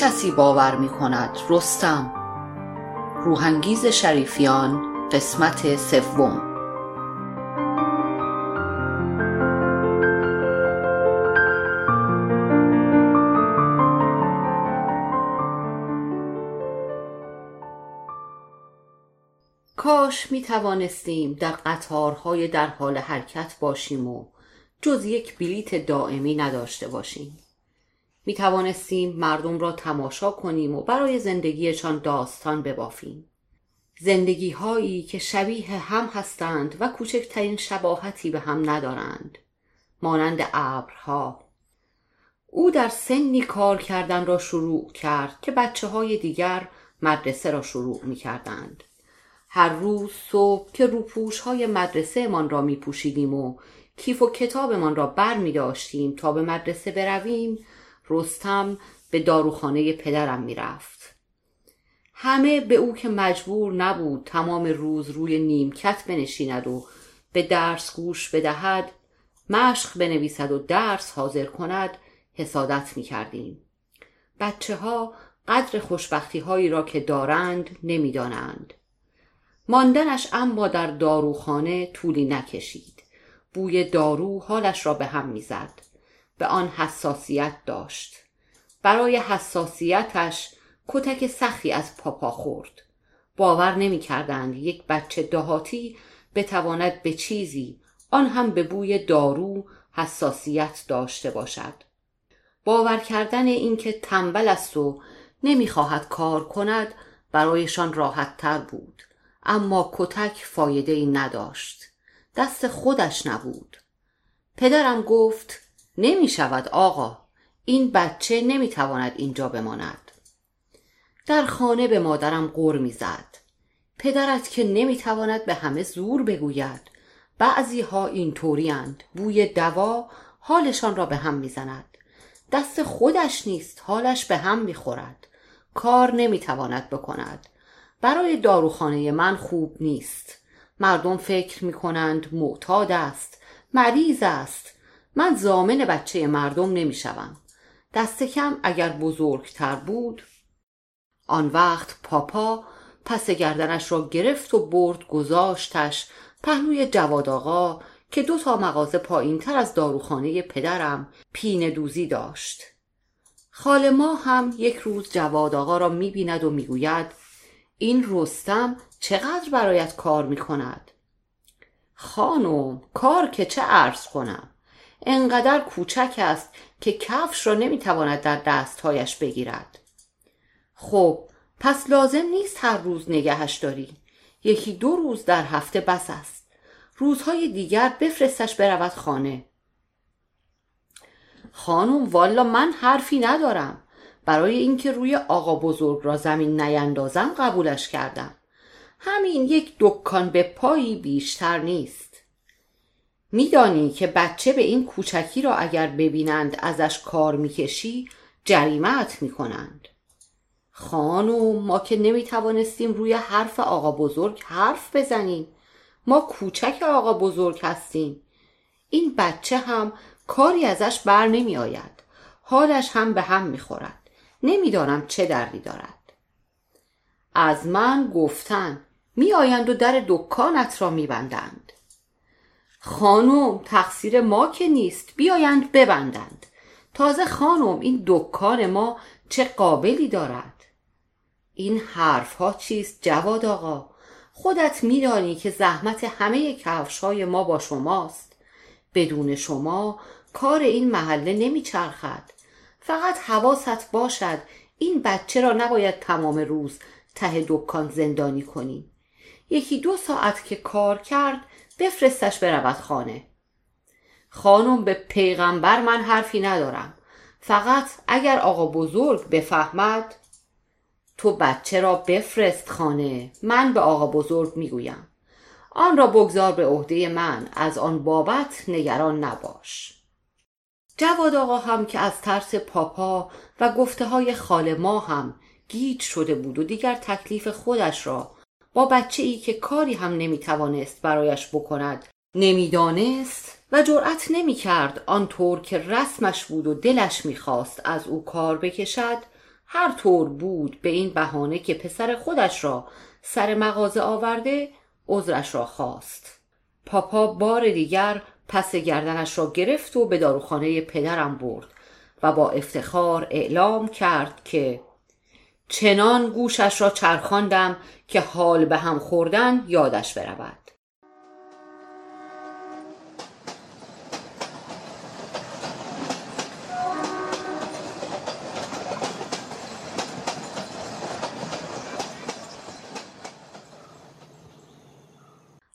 کسی باور می کند رستم. روهنگیز شریفیان قسمت سوم. کاش می توانستیم در قطارهای در حال حرکت باشیم و جز یک بلیت دائمی نداشته باشیم. می توانستیم مردم را تماشا کنیم و برای زندگیشان داستان ببافیم. زندگی هایی که شبیه هم هستند و کوچکترین شباهتی به هم ندارند. مانند ابرها. او در سنی کار کردن را شروع کرد که بچه های دیگر مدرسه را شروع می کردند هر روز صبح که روپوش های مدرسه من را می پوشیدیم و کیف و کتابمان را بر می داشتیم تا به مدرسه برویم رستم به داروخانه پدرم می رفت. همه به او که مجبور نبود تمام روز روی نیمکت بنشیند و به درس گوش بدهد مشق بنویسد و درس حاضر کند حسادت می کردیم. بچه ها قدر خوشبختی هایی را که دارند نمی‌دانند. ماندنش اما در داروخانه طولی نکشید بوی دارو حالش را به هم می‌زد به آن حساسیت داشت. برای حساسیتش کتک سختی از پاپا خورد. باور نمی‌کردند یک بچه دهاتی بتواند به چیزی آن هم به بوی دارو حساسیت داشته باشد. باور کردن اینکه تنبل است و نمی‌خواهد کار کند برایشان راحت تر بود. اما کتک فایده ای نداشت. دست خودش نبود. پدرم گفت نمی شود آقا. این بچه نمی تواند اینجا بماند. در خانه به مادرم غور می‌زد. پدرت که نمی تواند به همه زور بگوید. بعضی ها این اند بوی دوا حالشان را به هم می‌زند. دست خودش نیست حالش به هم می‌خورد. کار نمی‌تواند بکند. برای داروخانه من خوب نیست. مردم فکر می کنند معتاد است مریض است. من زامن بچه مردم نمی شوم. دست کم اگر بزرگتر بود. آن وقت پاپا پس گردنش را گرفت و برد گذاشتش پهلوی جواد آقا که دو تا مغازه پایین تر از داروخانه پدرم پین دوزی داشت. خال ما هم یک روز جواد آقا را می بیند و می‌گوید این رستم چقدر برایت کار می کند خانم کار که چه عرض کنم؟ انقدر کوچک است که کفش را نمی‌تواند در دستهایش بگیرد. خب پس لازم نیست هر روز نگهش داری. یکی دو روز در هفته بس است. روزهای دیگر بفرستش برود خانه. خانم والا من حرفی ندارم. برای اینکه روی آقا بزرگ را زمین نیندازم قبولش کردم. همین یک دکان به پایی بیشتر نیست. میدانی که بچه به این کوچکی را اگر ببینند ازش کار می‌کشی جریمت می‌کنند. خانم ما که نمی‌توانستیم روی حرف آقا بزرگ حرف بزنیم. ما کوچک آقا بزرگ هستیم. این بچه هم کاری ازش بر نمی آید حالش هم به هم می‌خورد. نمی‌دانم چه دردی دارد. از من گفتن میآیند و در دکانت را میبندند. خانم تقصیر ما که نیست. بیایند ببندند. تازه خانم این دکان ما چه قابلی دارد؟ این حرف ها چیست جواد آقا؟ خودت میدانی که زحمت همه کفش های ما با شماست. بدون شما کار این محله نمیچرخد. فقط حواست باشد این بچه را نباید تمام روز ته دکان زندانی کنی یکی دو ساعت که کار کرد بفرستش برود خانه. خانم به پیغمبر من حرفی ندارم. فقط اگر آقا بزرگ بفهمد تو بچه را بفرست خانه. من به آقا بزرگ می‌گویم. آن را بگذار به عهده من. از آن بابت نگران نباش. جواد آقا هم که از ترس پاپا و گفته های خال ما هم گیج شده بود و دیگر تکلیف خودش را با بچه ای که کاری هم نمی‌توانست برایش بکند. نمی‌دانست و جرأت نمی‌کرد آنطور که رسمش بود و دلش می‌خواست از او کار بکشد هر طور بود به این بهانه که پسر خودش را سر مغازه آورده عذرش را خواست. پاپا بار دیگر پس گردنش را گرفت و به داروخانه پدرم برد و با افتخار اعلام کرد که چنان گوشش را چرخاندم که حال به هم خوردن یادش برود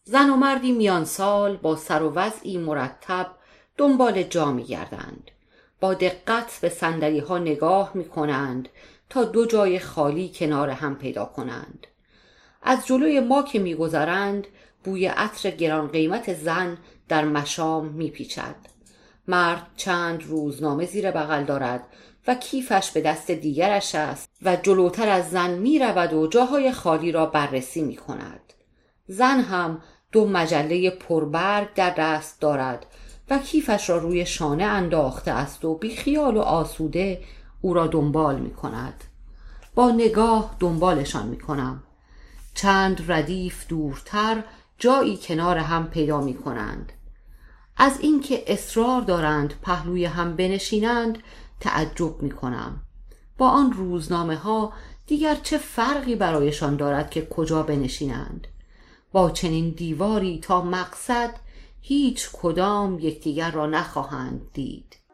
زن و مردی میان سال با سر و وضعی مرتب دنبال جا می گردند. با دقت به سندلی ها نگاه می کنند تا دو جای خالی کنار هم پیدا کنند. از جلوی ما که میگذرند بوی عطر گران قیمت زن در مشام میپیچد مرد چند روزنامه زیر بغل دارد و کیفش به دست دیگرش است و جلوتر از زن می رود و جاهای خالی را بررسی می کند. زن هم دو مجله پربرگ در دست دارد و کیفش را روی شانه انداخته است و بیخیال و آسوده او را دنبال می کند با نگاه دنبالشان می کنم چند ردیف دورتر جایی کنار هم پیدا می کنند از اینکه اصرار دارند پهلوی هم بنشینند تعجب می کنم با آن روزنامه ها دیگر چه فرقی برایشان دارد که کجا بنشینند؟ با چنین دیواری تا مقصد هیچ کدام یکدیگر را نخواهند دید.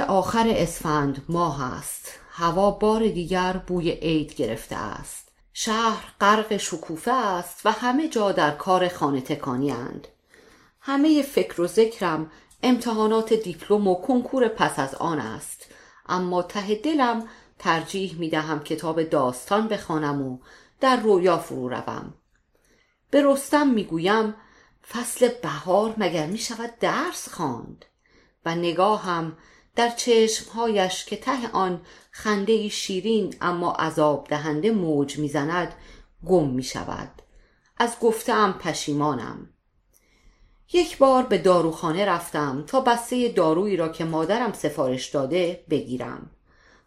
آخر اسفند ماه است. هوا بار دیگر بوی عید گرفته است. شهر غرق شکوفه است و همه جا در کار خانه تکانی اند. همه فکر و ذکرم امتحانات دیپلم و کنکور پس از آن است. اما ته دلم ترجیح می دهم کتاب داستان بخوانم و در رویا فرو روم. به رستم می گویم فصل بهار مگر می شود درس خواند؟ و نگاهم در چشمهایش که ته آن خنده شیرین اما عذاب دهنده موج می‌زند گم می شود از گفتم پشیمانم. یک بار به داروخانه رفتم تا بسته دارویی را که مادرم سفارش داده بگیرم.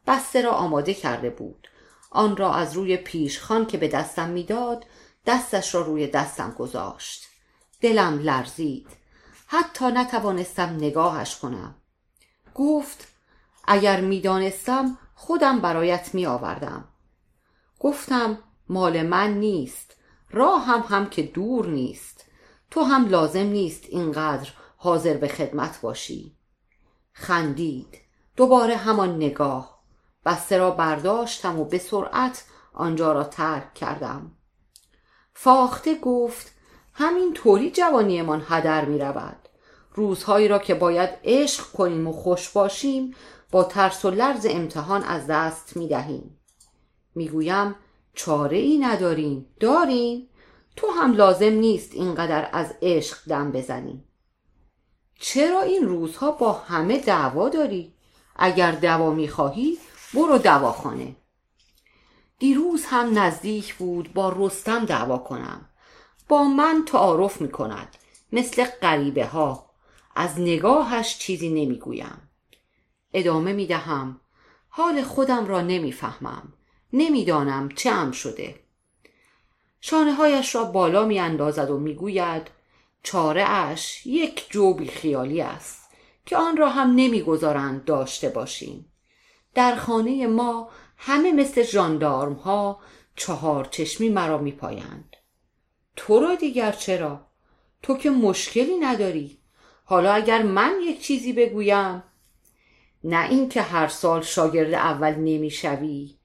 بسته را آماده کرده بود. آن را از روی پیشخان که به دستم می‌داد دستش را روی دستم گذاشت. دلم لرزید. حتی نتوانستم نگاهش کنم. گفت اگر می‌دانستم خودم برایت می آوردم گفتم مال من نیست راه هم هم که دور نیست. تو هم لازم نیست اینقدر حاضر به خدمت باشی. خندید. دوباره همان نگاه. بسته را برداشتم و به سرعت آنجا را ترک کردم. فاخته گفت همین طوری جوانیمان هدر می رود روزهایی را که باید عشق کنیم و خوش باشیم با ترس و لرز امتحان از دست می دهیم می گویم چاره ای نداریم داریم. تو هم لازم نیست اینقدر از عشق دم بزنی. چرا این روزها با همه دعوا داری؟ اگر دوا می‌خواهی برو دواخانه. دیروز هم نزدیک بود با رستم دعوا کنم. با من تعارف می کند مثل غریبه ها از نگاهش چیزی نمی‌گویم. ادامه می دهم حال خودم را نمی‌فهمم. نمی‌دانم چه ام شده. شانه هایش را بالا می اندازد و می‌گوید چاره اش یک جوبی خیالی است که آن را هم نمی‌گذارند داشته باشیم. در خانه ما همه مثل جاندارم ها چهار چشمی مرا میپایند. تو را دیگر چرا؟ تو که مشکلی نداری. حالا اگر من یک چیزی بگویم. نه اینکه هر سال شاگرد اول نمی‌شوی.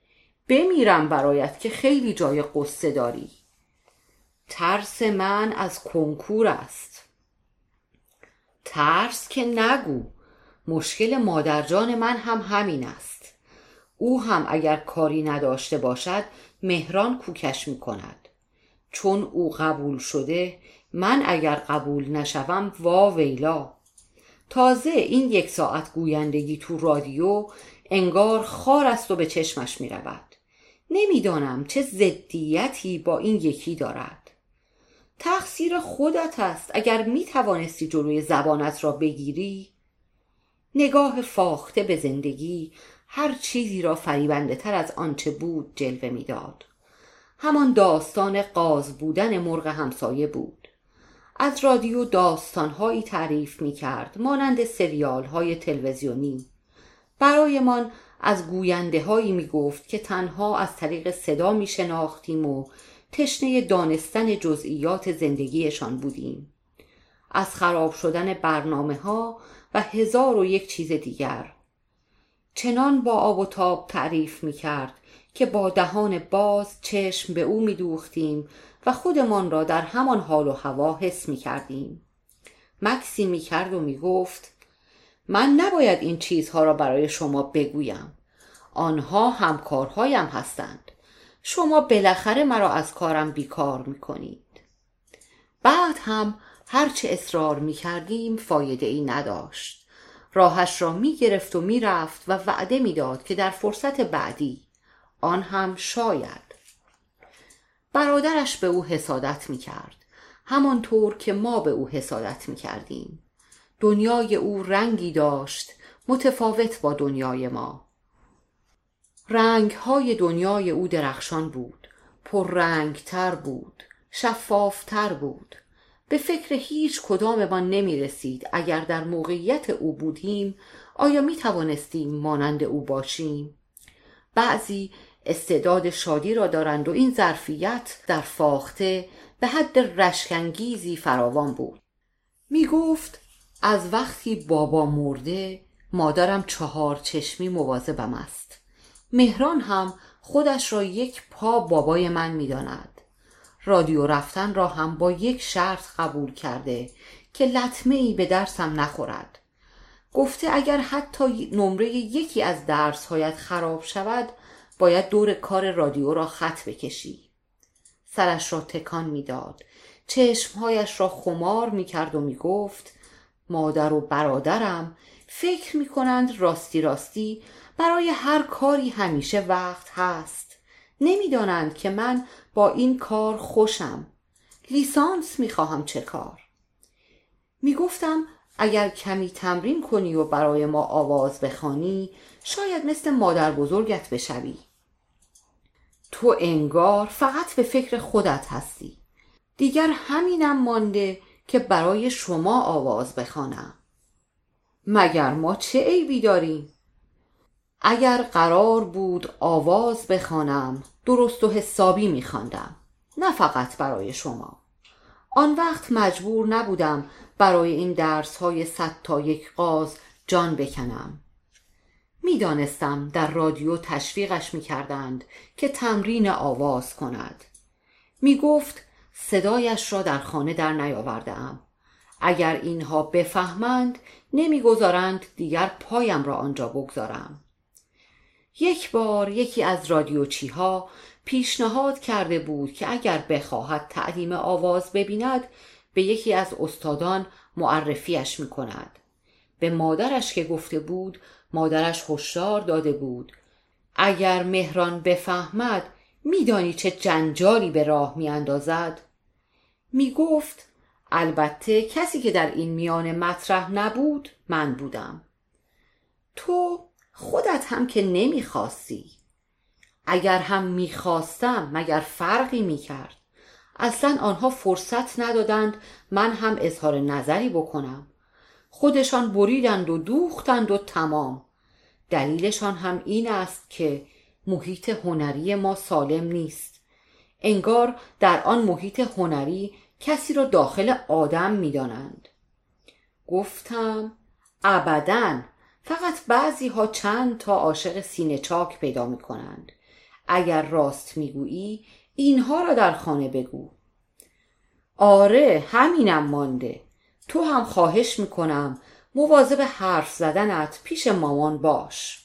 بمیرم برایت که خیلی جای قصه داری. ترس من از کنکور است. ترس که نگو. مشکل مادرجان من هم همین است. او هم اگر کاری نداشته باشد مهران کوکش می کند چون او قبول شده من اگر قبول نشوم وا ویلا. تازه این یک ساعت گویندگی تو رادیو انگار خار است و به چشمش می رود نمی‌دانم چه ضدیتی با این یکی دارد. تقصیر خودت است. اگر می توانستی جلوی زبانت را بگیری نگاه فاخته به زندگی هر چیزی را فریبنده تر از آنچه بود جلوه می‌داد. همان داستان قاز بودن مرغ همسایه بود. از رادیو داستانهایی تعریف می کرد مانند سریال های تلویزیونی. برایمان از گوینده هایی می گفت که تنها از طریق صدا می شناختیم و تشنه دانستن جزئیات زندگیشان بودیم. از خراب شدن برنامه ها و هزار و یک چیز دیگر. چنان با آب و تاب تعریف می کرد که با دهان باز چشم به او می دوختیم و خودمان را در همان حال و هوا حس می کردیم مکسی می کرد و می گفت من نباید این چیزها را برای شما بگویم. آنها همکارهایم هستند. شما بالاخره مرا از کارم بیکار می کنید بعد هم هرچه اصرار می کردیم فایده ای نداشت. راهش را می گرفت و می رفت و وعده می داد که در فرصت بعدی آن هم شاید. برادرش به او حسادت می کرد همانطور که ما به او حسادت می کردیم دنیای او رنگی داشت متفاوت با دنیای ما. رنگ های دنیای او درخشان بود پر رنگ بود شفافتر بود. به فکر هیچ کداممان نمی رسید اگر در موقعیت او بودیم آیا می توانستیم مانند او باشیم؟ بعضی استعداد شادی را دارند و این ظرفیت در فاخته به حد رشکنگیزی فراوان بود. می گفت از وقتی بابا مرده مادرم چهار چشمی مواظبم است. مهران هم خودش را یک پا بابای من می داند. رادیو رفتن را هم با یک شرط قبول کرده که لطمه ای به درسم نخورد. گفته اگر حتی نمره یکی از درسهایت خراب شود باید دور کار رادیو را خط بکشی. سرش را تکان می‌داد. چشمهایش را خمار می‌کرد و می‌گفت مادر و برادرم فکر می‌کنند راستی راستی برای هر کاری همیشه وقت هست. نمی‌دانند که من با این کار خوشم. لیسانس می‌خواهم چه کار؟ می‌گفتم اگر کمی تمرین کنی و برای ما آواز بخوانی شاید مثل مادر بزرگت بشوی. تو انگار فقط به فکر خودت هستی. دیگر همینم مانده که برای شما آواز بخوانم. مگر ما چه عیبی داریم؟ اگر قرار بود آواز بخوانم درست و حسابی میخواندم نه فقط برای شما. آن وقت مجبور نبودم برای این درس های صد تا یک قاز جان بکنم. می‌دانستم در رادیو تشویقش می‌کردند که تمرین آواز کند. می‌گفت صدایش را در خانه در نیاوردم اگر اینها بفهمند نمی‌گذارند دیگر پایم را آنجا بگذارم. یک بار یکی از رادیوچی ها پیشنهاد کرده بود که اگر بخواهد تعلیم آواز ببیند به یکی از استادان معرفیش می کند. به مادرش که گفته بود مادرش هشدار داده بود. اگر مهران بفهمد میدانی چه جنجالی به راه میاندازد؟ می گفت البته کسی که در این میان مطرح نبود من بودم. تو خودت هم که نمی‌خواستی. اگر هم می‌خواستم مگر فرقی می‌کرد؟ اصلا آنها فرصت ندادند من هم اظهار نظری بکنم. خودشان بریدند و دوختند و تمام. دلیلشان هم این است که محیط هنری ما سالم نیست. انگار در آن محیط هنری کسی را داخل آدم می‌دانند. گفتم ابدا. فقط بعضی ها چند تا عاشق سینه چاک پیدا می کنند اگر راست می‌گویی اینها را در خانه بگو. آره همینم مانده. تو هم خواهش می‌کنم مواظب حرف زدنت پیش مامان باش.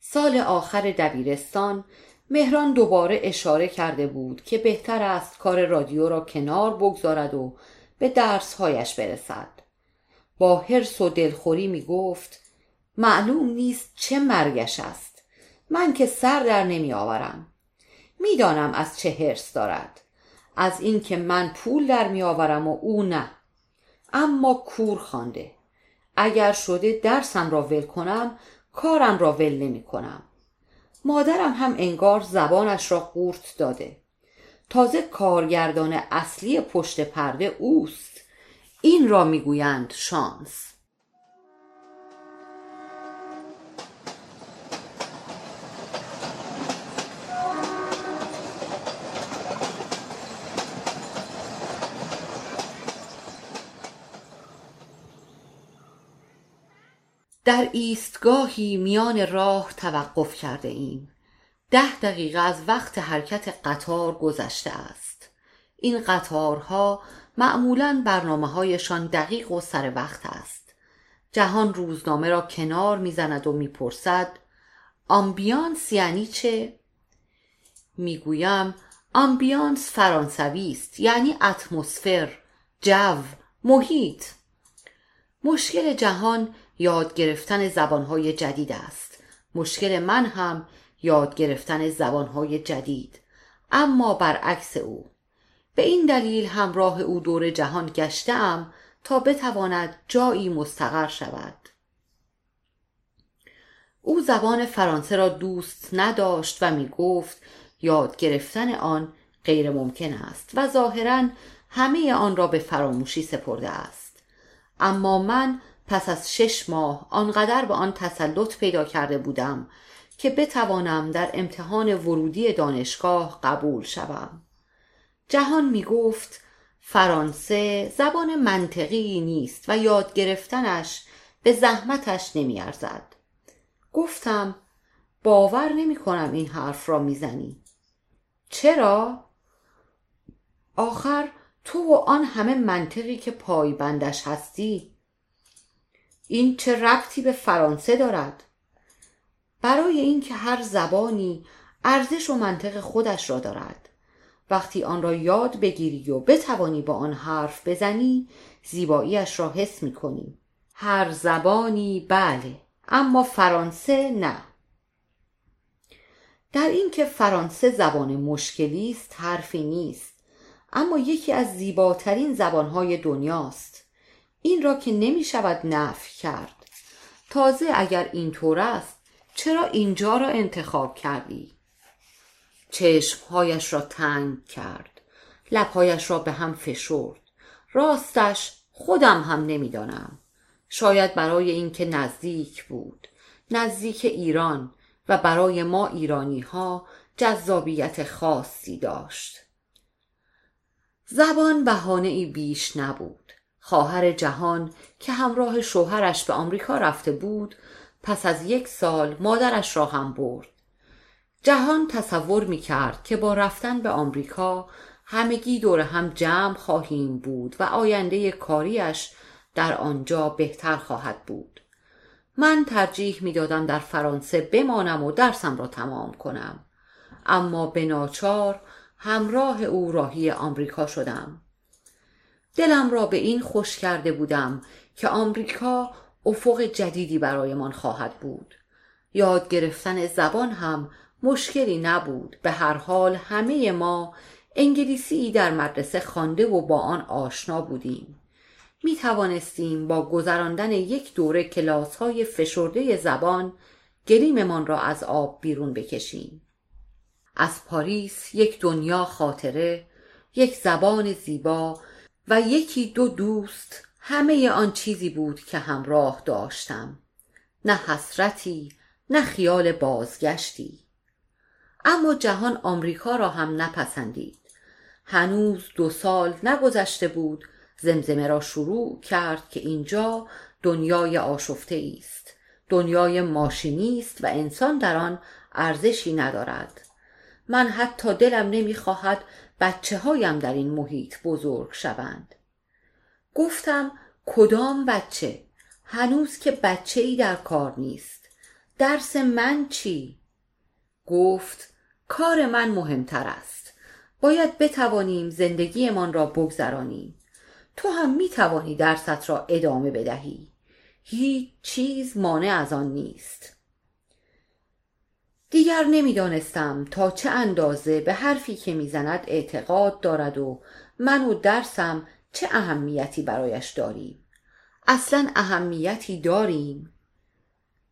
سال آخر دبیرستان مهران دوباره اشاره کرده بود که بهتر است کار رادیو را کنار بگذارد و به درسهایش برسد. با حرس و دلخوری می گفت معلوم نیست چه مرگش است. من که سر در نمی آورم می‌دانم از چه حرس دارد. از اینکه من پول در می آورم و او نه. اما کور خوانده. اگر شده درسم را ول کنم کارم را ول نمی کنم مادرم هم انگار زبانش را قورت داده. تازه کارگردان اصلی پشت پرده اوست. این را می‌گویند شانس. در ایستگاهی میان راه توقف کرده ایم. ده دقیقه از وقت حرکت قطار گذشته است. این قطارها معمولا برنامه هایشان دقیق و سر وقت است. جهان روزنامه را کنار می‌زند و می‌پرسد ambiance یعنی چه؟ می‌گویم ambiance فرانسوی است یعنی اتمسفر جو محیط. مشکل جهان یاد گرفتن زبانهای جدید است. مشکل من هم یاد گرفتن زبانهای جدید. اما برعکس او. به این دلیل همراه او دور جهان گشتم تا بتواند جایی مستقر شود. او زبان فرانسه را دوست نداشت و می گفت یاد گرفتن آن غیر ممکن است و ظاهرا همه آن را به فراموشی سپرده است. اما من پس از شش ماه آنقدر به آن تسلط پیدا کرده بودم که بتوانم در امتحان ورودی دانشگاه قبول شوم جهان می گفت فرانسه زبان منطقی نیست و یاد گرفتنش به زحمتش نمی ارزد. گفتم باور نمی کنم این حرف را می‌زنی. چرا؟ آخر تو و آن همه منطقی که پایبندش هستی این چه ربطی به فرانسه دارد؟ برای اینکه هر زبانی ارزش و منطق خودش را دارد. وقتی آن را یاد بگیری و بتوانی با آن حرف بزنی زیباییش را حس می کنی هر زبانی بله اما فرانسه نه. در اینکه فرانسه زبان مشکلی است حرفی نیست. اما یکی از زیباترین زبانهای دنیاست. این را که نمی شود نفی کرد. تازه اگر اینطور است چرا اینجا را انتخاب کردی؟ چشمهایش را تنگ کرد. لبهایش را به هم فشرد. راستش خودم هم نمی‌دانم. شاید برای اینکه نزدیک بود. نزدیک ایران و برای ما ایرانی ها جذابیت خاصی داشت. زبان بهانه ای بیش نبود. خواهر جهان که همراه شوهرش به آمریکا رفته بود پس از یک سال مادرش را هم برد. جهان تصور می کرد که با رفتن به آمریکا همگی دور هم جمع خواهیم بود و آینده کاریش در آنجا بهتر خواهد بود. من ترجیح می دادم در فرانسه بمانم و درسم را تمام کنم. اما به ناچار همراه او راهی آمریکا شدم. دلم را به این خوش کرده بودم که آمریکا افق جدیدی برایمان خواهد بود. یاد گرفتن زبان هم مشکلی نبود. به هر حال همه ما انگلیسی در مدرسه خوانده و با آن آشنا بودیم. می توانستیم با گذراندن یک دوره کلاس های فشرده زبان گلیممان را از آب بیرون بکشیم. از پاریس یک دنیا خاطره یک زبان زیبا و یکی دو دوست همه آن چیزی بود که همراه داشتم. نه حسرتی نه خیال بازگشتی. اما جهان آمریکا را هم نپسندید. هنوز دو سال نگذشته بود زمزمه را شروع کرد که اینجا دنیای آشفته است. دنیای ماشینی است و انسان در آن ارزشی ندارد. من حتی دلم نمی‌خواهد بچه هایم در این محیط بزرگ شوند. گفتم کدام بچه؟ هنوز که بچه ای در کار نیست. درس من چی؟ گفت کار من مهمتر است. باید بتوانیم زندگیمان را بگذرانیم. تو هم می توانی درست را ادامه بدهی. هیچ چیز مانع از آن نیست. دیگر نمی‌دانستم تا چه اندازه به حرفی که می‌زند اعتقاد دارد و من و درسم چه اهمیتی برایش داریم. اصلا اهمیتی داریم.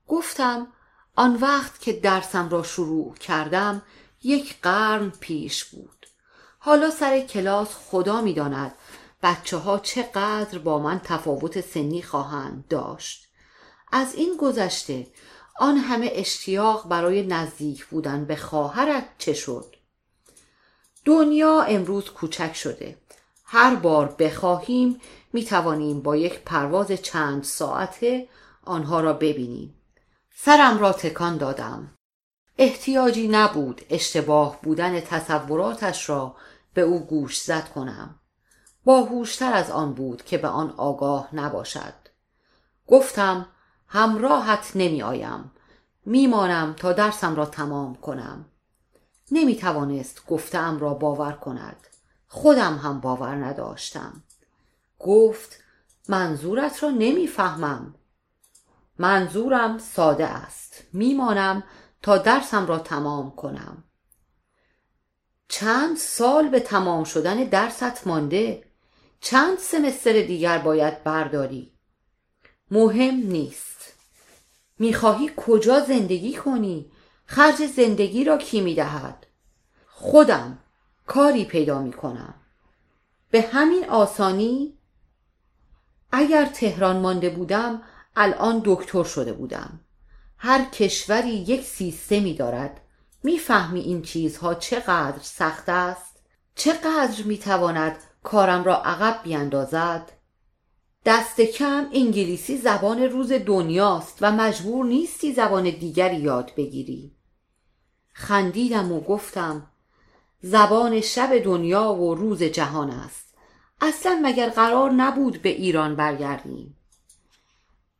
گفتم آن وقت که درسم را شروع کردم یک قرن پیش بود. حالا سر کلاس خدا می‌داند بچه ها چقدر با من تفاوت سنی خواهند داشت. از این گذشته آن همه اشتیاق برای نزدیک بودن به خواهرت چه شد؟ دنیا امروز کوچک شده. هر بار بخواهیم می توانیم با یک پرواز چند ساعته آنها را ببینیم. سرم را تکان دادم. احتیاجی نبود اشتباه بودن تصوراتش را به او گوش زد کنم. باهوشتر از آن بود که به آن آگاه نباشد. گفتم همراهت نمی آیم میمانم تا درسم را تمام کنم. نمی توانست گفتم را باور کند. خودم هم باور نداشتم. گفت منظورت را نمی‌فهمم. منظورم ساده است. میمانم تا درسم را تمام کنم. چند سال به تمام شدن درست مانده؟ چند سمستر دیگر باید برداری؟ مهم نیست. می‌خواهی کجا زندگی کنی؟ خرج زندگی را کی می‌دهد؟ خودم کاری پیدا می‌کنم. به همین آسانی اگر تهران مانده بودم الان دکتر شده بودم. هر کشوری یک سیستمی دارد. می‌فهمی این چیزها چقدر سخت است؟ چقدر می‌تواند کارم را عقب بیاندازد؟ دست کم انگلیسی زبان روز دنیاست و مجبور نیستی زبان دیگری یاد بگیری. خندیدم و گفتم زبان شب دنیا و روز جهان است. اصلا مگر قرار نبود به ایران برگردیم؟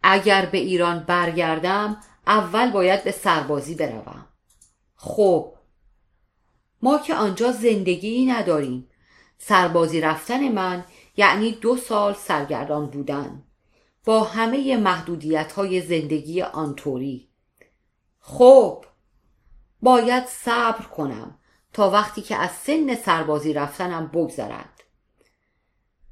اگر به ایران برگردم اول باید به سربازی بروم. خب ما که آنجا زندگی نداریم. سربازی رفتن من یعنی دو سال سرگردان بودن. با همه محدودیت های زندگی آنطوری. خب باید صبر کنم تا وقتی که از سن سربازی رفتنم بگذرد.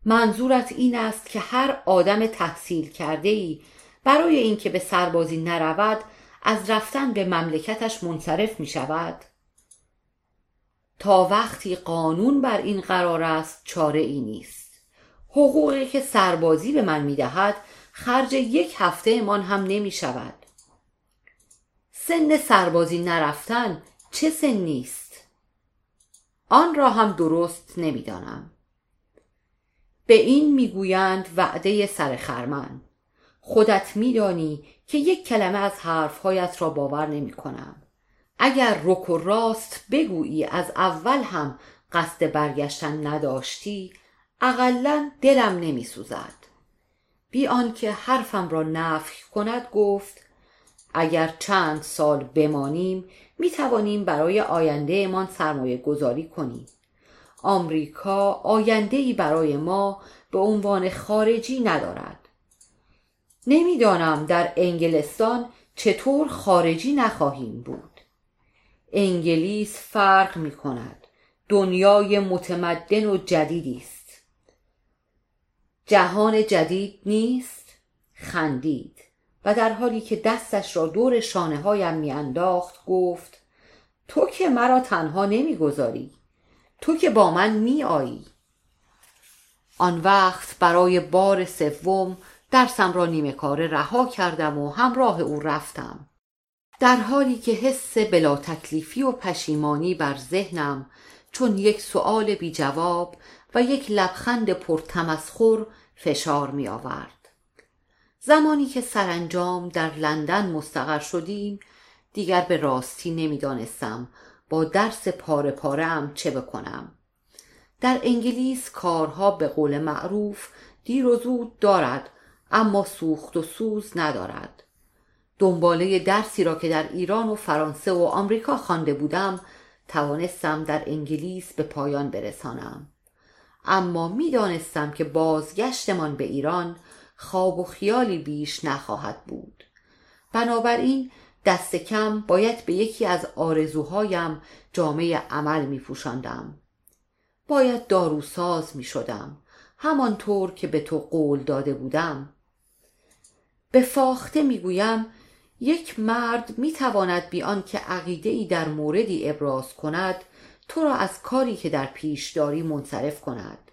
منظورت این است که هر آدم تحصیل کرده ای برای اینکه به سربازی نرود از رفتن به مملکتش منصرف می شود تا وقتی قانون بر این قرار است چاره ای نیست. حقوقی که سربازی به من می دهد خرج یک هفته من هم نمی شود سن سربازی نرفتن چه سن نیست؟ آن را هم درست نمی‌دانم. به این می‌گویند وعده سر خرمن. خودت میدانی که یک کلمه از حرفهایت را باور نمی کنم اگر رک و راست بگویی از اول هم قصد برگشتن نداشتی اقلا دلم نمی سوزد بی آنکه حرفم را نفی کند گفت اگر چند سال بمانیم می توانیم برای آینده من سرمایه گذاری کنیم. آمریکا آینده ای برای ما به عنوان خارجی ندارد. نمی‌دانم در انگلستان چطور خارجی نخواهیم بود. انگلیس فرق می کند دنیای متمدن و جدیدی است. جهان جدید نیست؟ خندید. و در حالی که دستش را دور شانه هایم میانداخت گفت تو که مرا تنها نمی‌گذاری. تو که با من میآیی. آن وقت برای بار سوم درسم را نیمه کاره رها کردم و همراه او رفتم. در حالی که حس بلا تکلیفی و پشیمانی بر ذهنم چون یک سؤال بی جواب و یک لبخند پرتمسخر فشار می آورد. زمانی که سرانجام در لندن مستقر شدیم دیگر به راستی نمی‌دانستم با درس پاره پاره هم چه بکنم. در انگلیس کارها به قول معروف دیر و زود دارد اما سوخت و سوز ندارد. دنباله درسی را که در ایران و فرانسه و آمریکا خوانده بودم توانستم در انگلیس به پایان برسانم. اما می‌دانستم که بازگشتمان به ایران خواب و خیالی بیش نخواهد بود بنابراین دست کم باید به یکی از آرزوهایم جامعه عمل می پوشندم. باید داروساز می شدم همانطور که به تو قول داده بودم به فاخته می گویم یک مرد می تواند بیان که عقیده ای در موردی ابراز کند تو را از کاری که در پیش داری منصرف کند.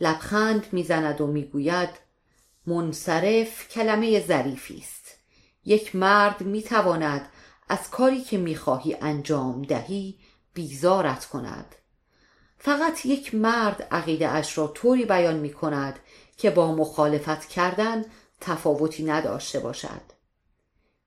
لبخند می‌زند و می‌گوید منصرف کلمه ظریفی است. یک مرد می‌تواند از کاری که می‌خواهی انجام دهی بیزارت کند. فقط یک مرد عقیده اش را طوری بیان می کند که با مخالفت کردن تفاوتی نداشته باشد.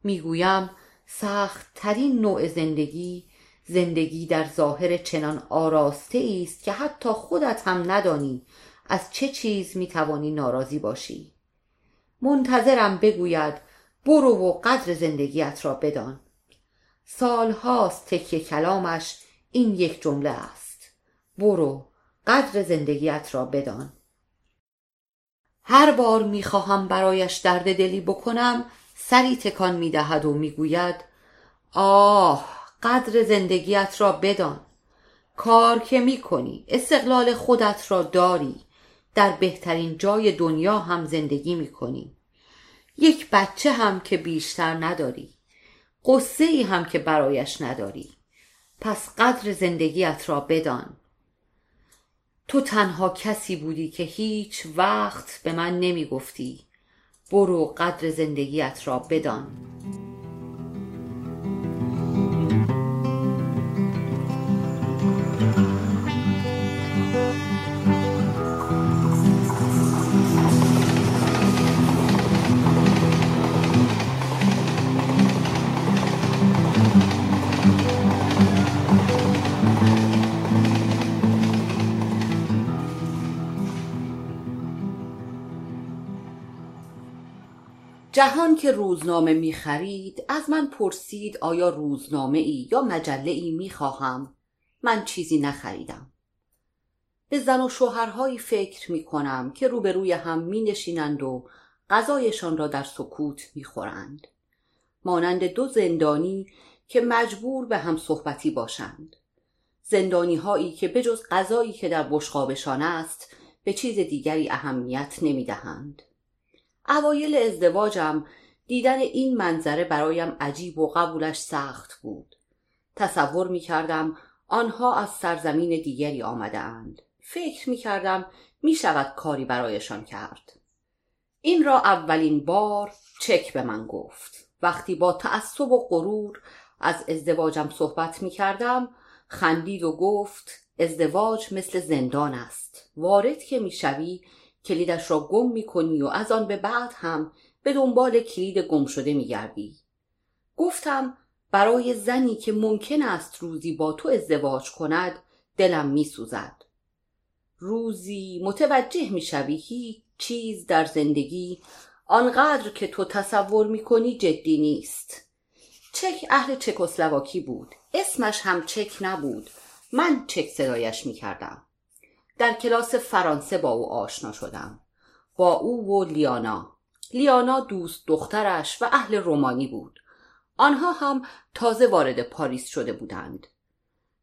می‌گویم سخت ترین نوع زندگی زندگی در ظاهر چنان آراسته است که حتی خودت هم ندانی از چه چیز می‌توانی ناراضی باشی. منتظرم بگوید برو و قدر زندگیت را بدان. سالهاست تکیه کلامش این یک جمله است. برو قدر زندگیت را بدان. هر بار می‌خواهم برایش درد دلی بکنم سری تکان می‌دهد و می‌گوید آه قدر زندگیت را بدان. کار که می‌کنی استقلال خودت را داری. در بهترین جای دنیا هم زندگی می‌کنی. یک بچه هم که بیشتر نداری. قصه ای هم که برایش نداری. پس قدر زندگیت را بدان. تو تنها کسی بودی که هیچ وقت به من نمی گفتی برو قدر زندگیت را بدان. جهان که روزنامه می خرید از من پرسید آیا روزنامه ای یا مجله ای می خواهم من چیزی نخریدم. به زن و شوهرهایی فکر می کنم که روبروی هم می نشینند و غذایشان را در سکوت می خورند مانند دو زندانی که مجبور به هم صحبتی باشند. زندانی هایی که بجز غذایی که در بشقابشان است به چیز دیگری اهمیت نمی دهند اوایل ازدواجم دیدن این منظره برایم عجیب و قبولش سخت بود. تصور می کردم آنها از سرزمین دیگری آمده اند. فکر می کردم می شود کاری برایشان کرد. این را اولین بار چک به من گفت. وقتی با تعصب و غرور از ازدواجم صحبت می کردم خندید و گفت ازدواج مثل زندان است. وارد که می شوی کلیدش را گم می کنی و از آن به بعد هم به دنبال کلید گم شده می گردی. گفتم برای زنی که ممکن است روزی با تو ازدواج کند دلم می سوزد. روزی متوجه می شوی هیچ چیز در زندگی آنقدر که تو تصور می کنی جدی نیست. چک اهل چکسلواکی بود. اسمش هم چک نبود. من چک صدایش می کردم. در کلاس فرانسه با او آشنا شدم. با او و لیانا. لیانا دوست دخترش و اهل رومانی بود. آنها هم تازه وارد پاریس شده بودند.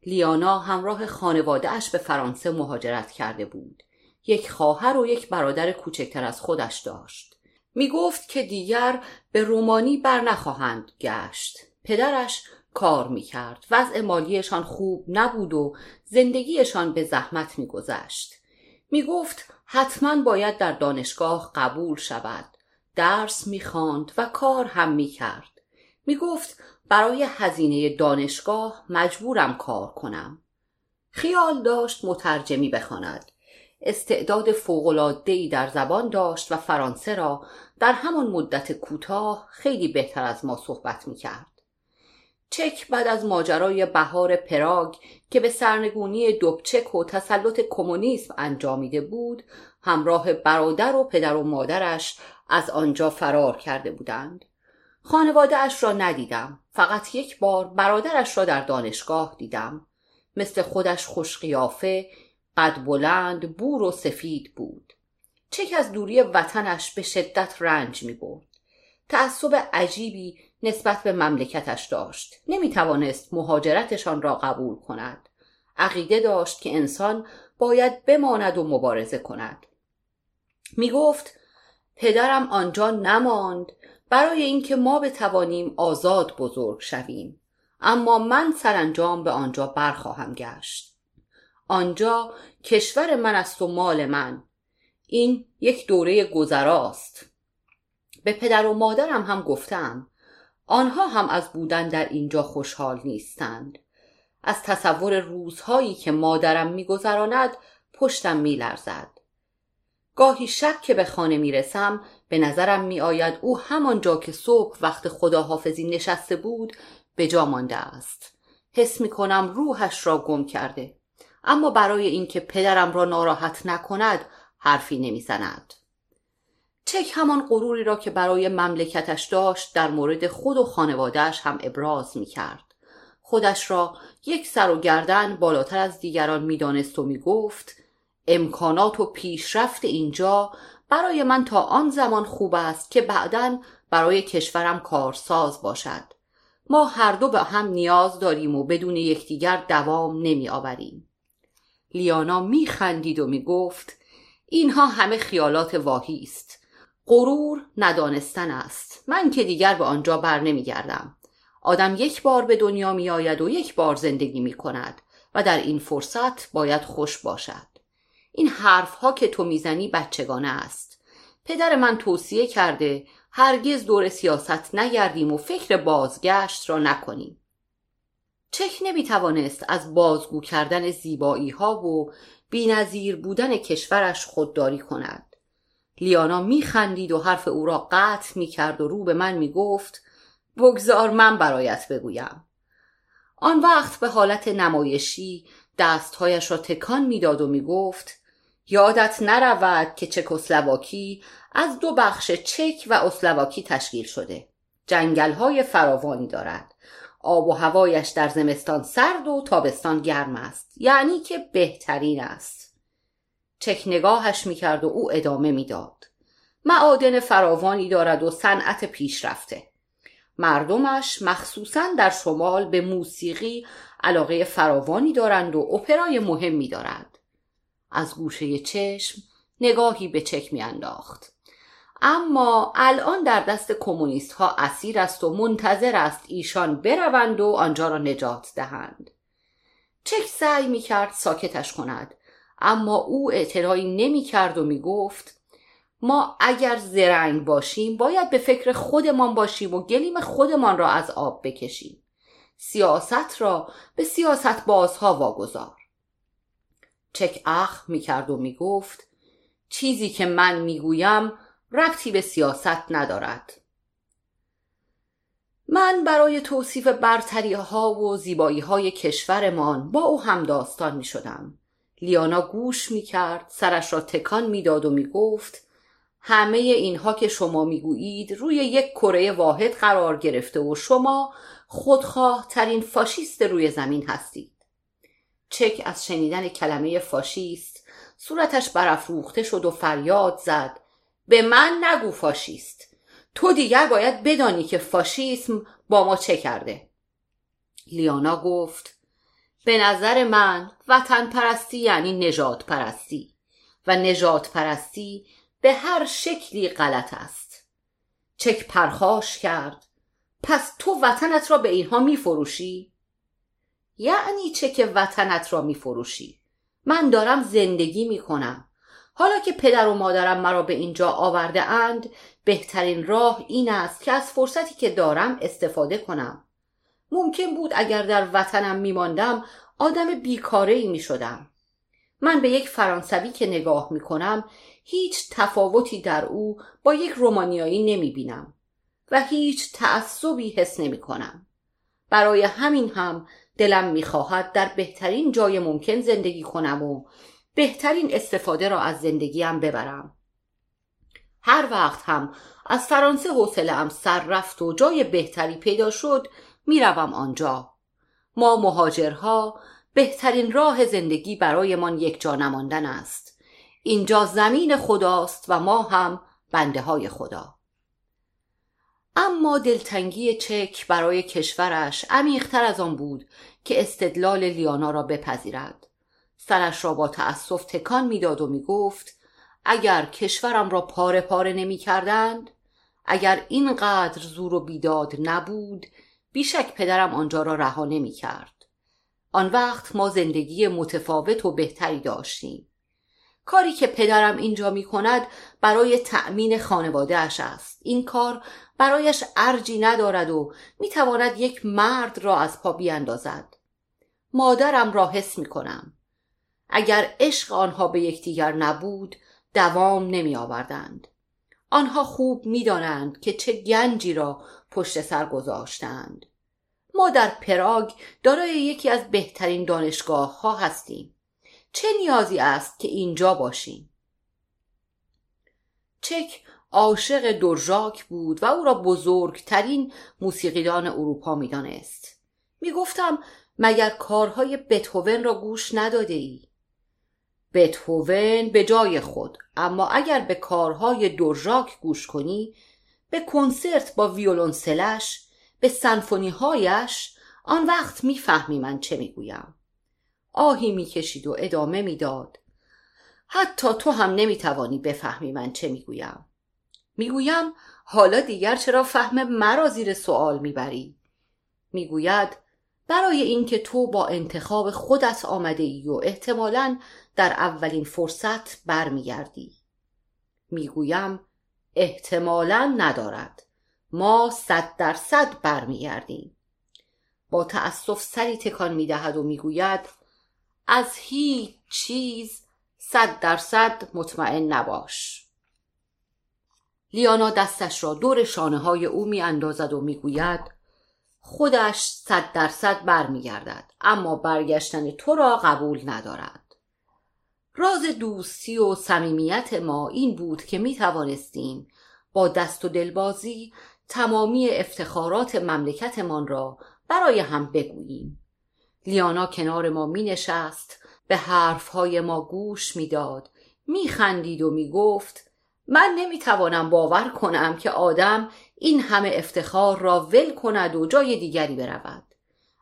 لیانا همراه خانوادهاش به فرانسه مهاجرت کرده بود. یک خواهر و یک برادر کوچکتر از خودش داشت. می گفت که دیگر به رومانی بر نخواهند گشت. پدرش کار می‌کرد. وضع مالیشان خوب نبود و زندگیشان به زحمت میگذشت. می‌گفت حتما باید در دانشگاه قبول شود. درس می‌خواند و کار هم می‌کرد. می‌گفت برای هزینه دانشگاه مجبورم کار کنم. خیال داشت مترجمی بخواند. استعداد فوق‌العاده‌ای در زبان داشت و فرانسه را در همان مدت کوتاه خیلی بهتر از ما صحبت می‌کرد. چک بعد از ماجرای بهار پراگ که به سرنگونی دوبچک و تسلط کمونیسم انجامیده بود همراه برادر و پدر و مادرش از آنجا فرار کرده بودند. خانواده اش را ندیدم فقط یک بار برادرش را در دانشگاه دیدم. مثل خودش خوشقیافه قد بلند بور و سفید بود. چک از دوری وطنش به شدت رنج می برد تعصب عجیبی نسبت به مملکتش داشت. نمی توانست مهاجرتشان را قبول کند. عقیده داشت که انسان باید بماند و مبارزه کند. می گفت پدرم آنجا نماند. برای اینکه ما بتوانیم آزاد بزرگ شویم. اما من سرانجام به آنجا برخواهم گشت. آنجا کشور من است و مال من. این یک دوره گذراست. به پدر و مادرم هم گفتم آنها هم از بودن در اینجا خوشحال نیستند. از تصور روزهایی که مادرم میگذراند پشتم میلرزد. گاهی شب که به خانه می‌رسم به نظرم میآید او همانجا که صبح وقت خداحافظی نشسته بود به جا مانده است. حس می کنم روحش را گم کرده. اما برای اینکه پدرم را ناراحت نکند حرفی نمی‌زند. چک همان غروری را که برای مملکتش داشت در مورد خود و خانوادهش هم ابراز می کرد. خودش را یک سر و گردن بالاتر از دیگران می‌دانست و می‌گفت امکانات و پیشرفت اینجا برای من تا آن زمان خوب است که بعدا برای کشورم کارساز باشد. ما هر دو به هم نیاز داریم و بدون یکدیگر دوام نمی آوریم لیانا می خندید و می گفت اینها همه خیالات واهی است. غرور ندانستن است. من که دیگر به آنجا بر نمی گردم آدم یک بار به دنیا می آید و یک بار زندگی می کند و در این فرصت باید خوش باشد. این حرف ها که تو می‌زنی بچگانه است. پدر من توصیه کرده هرگز دور سیاست نگردیم و فکر بازگشت را نکنیم. چک نمی توانست از بازگو کردن زیبایی ها و بینظیر بودن کشورش خودداری کند. لیانا میخندید و حرف او را قطع می کرد و رو به من می گفت بگذار من برایت بگویم. آن وقت به حالت نمایشی دستهایش را تکان می‌داد و می‌گفت یادت نرود که چکسلواکی از دو بخش چک و اسلواکی تشکیل شده. جنگل های فراوانی دارد. آب و هوایش در زمستان سرد و تابستان گرم است. یعنی که بهترین است. چک نگاهش می‌کرد و او ادامه می‌داد. معادن فراوانی دارد و صنعت پیشرفته. مردمش مخصوصا در شمال به موسیقی علاقه فراوانی دارند و اپرای مهمی دارد از گوشه چشم نگاهی به چک میانداخت. اما الان در دست کمونیست ها اسیر است و منتظر است ایشان بروند و آنجا را نجات دهند. چک سعی می کرد ساکتش کند. اما او اعتراعی نمی کرد و می گفت ما اگر زرنگ باشیم باید به فکر خودمان باشیم و گلیم خودمان را از آب بکشیم. سیاست را به سیاست بازها واگذار. چک اخ می کرد و می گفت چیزی که من می گویم ربطی به سیاست ندارد. من برای توصیف برتری ها و زیبایی های کشورمان با او هم داستان می شدم. لیانا گوش می کرد سرش را تکان می داد و می گفت همه اینها که شما می گویید روی یک کره واحد قرار گرفته و شما خودخواه ترین فاشیست روی زمین هستید. چک از شنیدن کلمه فاشیست صورتش برافروخته شد و فریاد زد به من نگو فاشیست تو دیگر باید بدانی که فاشیسم با ما چه کرده لیانا گفت به نظر من وطن پرستی یعنی نجات پرستی و نجات پرستی به هر شکلی غلط است چک پرخاش کرد پس تو وطنت را به اینها میفروشی؟ یعنی چه که وطنت را میفروشی؟ من دارم زندگی می‌کنم حالا که پدر و مادرم مرا به اینجا آورده اند بهترین راه این است که از فرصتی که دارم استفاده کنم ممکن بود اگر در وطنم میماندم آدم بیکاره ای می شدم. من به یک فرانسوی که نگاه می کنم هیچ تفاوتی در او با یک رومانیایی نمی بینم و هیچ تعصبی حس نمی کنم. برای همین هم دلم می‌خواهد در بهترین جای ممکن زندگی کنم و بهترین استفاده را از زندگیم ببرم هر وقت هم از فرانسه حوصله سر رفت و جای بهتری پیدا شد می‌روم آنجا. ما مهاجرها بهترین راه زندگی برایمان یک جا نماندن است. اینجا زمین خداست و ما هم بنده های خدا. اما دلتنگی چک برای کشورش عمیقتر از آن بود که استدلال لیانا را بپذیرد. سرش را با تأسف تکان می‌داد و می‌گفت اگر کشورم را پاره پاره نمی کردند اگر اینقدر زور و بیداد نبود بیشک پدرم آنجا را رها نمی کرد. آن وقت ما زندگی متفاوت و بهتری داشتیم. کاری که پدرم اینجا می کند برای تأمین خانوادهش است. این کار برایش ارجی ندارد و می تواند یک مرد را از پا بیاندازد مادرم را حس می کنم. اگر عشق آنها به یکدیگر نبود دوام نمی آوردند. آنها خوب می‌دانند که چه گنجی را پشت سر گذاشتند. ما در پراگ دارای یکی از بهترین دانشگاه ها هستیم. چه نیازی است که اینجا باشیم؟ چک عاشق دورژاک بود و او را بزرگترین موسیقیدان اروپا می‌دانست. می‌گفتم مگر کارهای بتهوون را گوش نداده ای؟ بتهوون به جای خود اما اگر به کارهای دورژاک گوش کنی به کنسرت با ویولونسلش به سنفونی هایش آن وقت می‌فهمی من چه می‌گویم. آهی می‌کشید و ادامه می‌داد. حتی تو هم نمی‌توانی بفهمی من چه می‌گویم. می‌گویم حالا دیگر چرا فهم مرا زیر سوال می‌بری؟ می‌گوید برای اینکه تو با انتخاب خودت آمده ای و احتمالا در اولین فرصت برمیگردی. می‌گویم احتمالا ندارد. ما صد درصد برمیگردیم. با تأسف سری تکان می‌دهد و می‌گوید از هیچ چیز صد درصد مطمئن نباش. لیانا دستش را دور شانه های او می اندازد و می‌گوید خودش صد درصد برمیگردد اما برگشتن تو را قبول ندارد. راز دوستی و صمیمیت ما این بود که می توانستیم با دست و دلبازی تمامی افتخارات مملکتمان را برای هم بگوییم. لیانا کنار ما می نشست به حرفهای ما گوش می‌داد میخندید و می‌گفت من نمی‌توانم باور کنم که آدم این همه افتخار را ول کند و جای دیگری برود.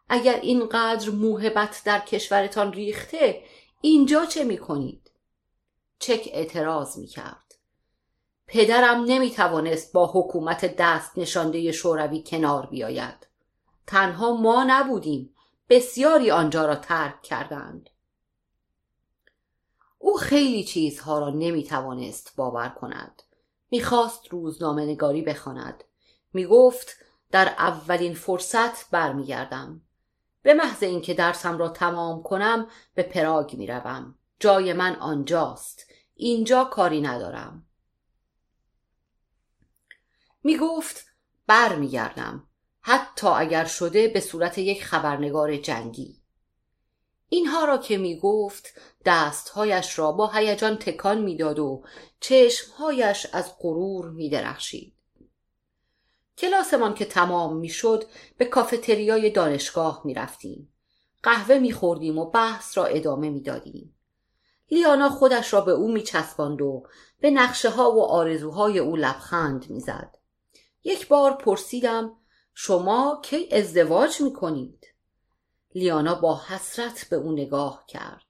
اگر اینقدر موهبت در کشورتان ریخته اینجا چه می‌کنید؟ چک اعتراض می‌کرد. پدرم نمی‌توانست با حکومت دست نشانده شوروی کنار بیاید. تنها ما نبودیم. بسیاری آنجا را ترک کردند. او خیلی چیزها را نمی‌توانست باور کند. می‌خواست روزنامه نگاری بخواند. می‌گفت در اولین فرصت برمیگردم. به محض اینکه درسم را تمام کنم به پراگ می‌روم. جای من آنجاست. اینجا کاری ندارم. می‌گفت برمیگردم. حتی اگر شده به صورت یک خبرنگار جنگی. اینها را که می گفت دستهایش را با هیجان تکان می‌داد و چشمهایش از غرور می درخشید. کلاسمان که تمام می شد به کافتریای دانشگاه می رفتیم. قهوه می خوردیم و بحث را ادامه می دادیم. لیانا خودش را به او می چسباند و به نقشه ها و آرزوهای او لبخند می زد. یک بار پرسیدم شما کی ازدواج می کنید؟ لیانا با حسرت به او نگاه کرد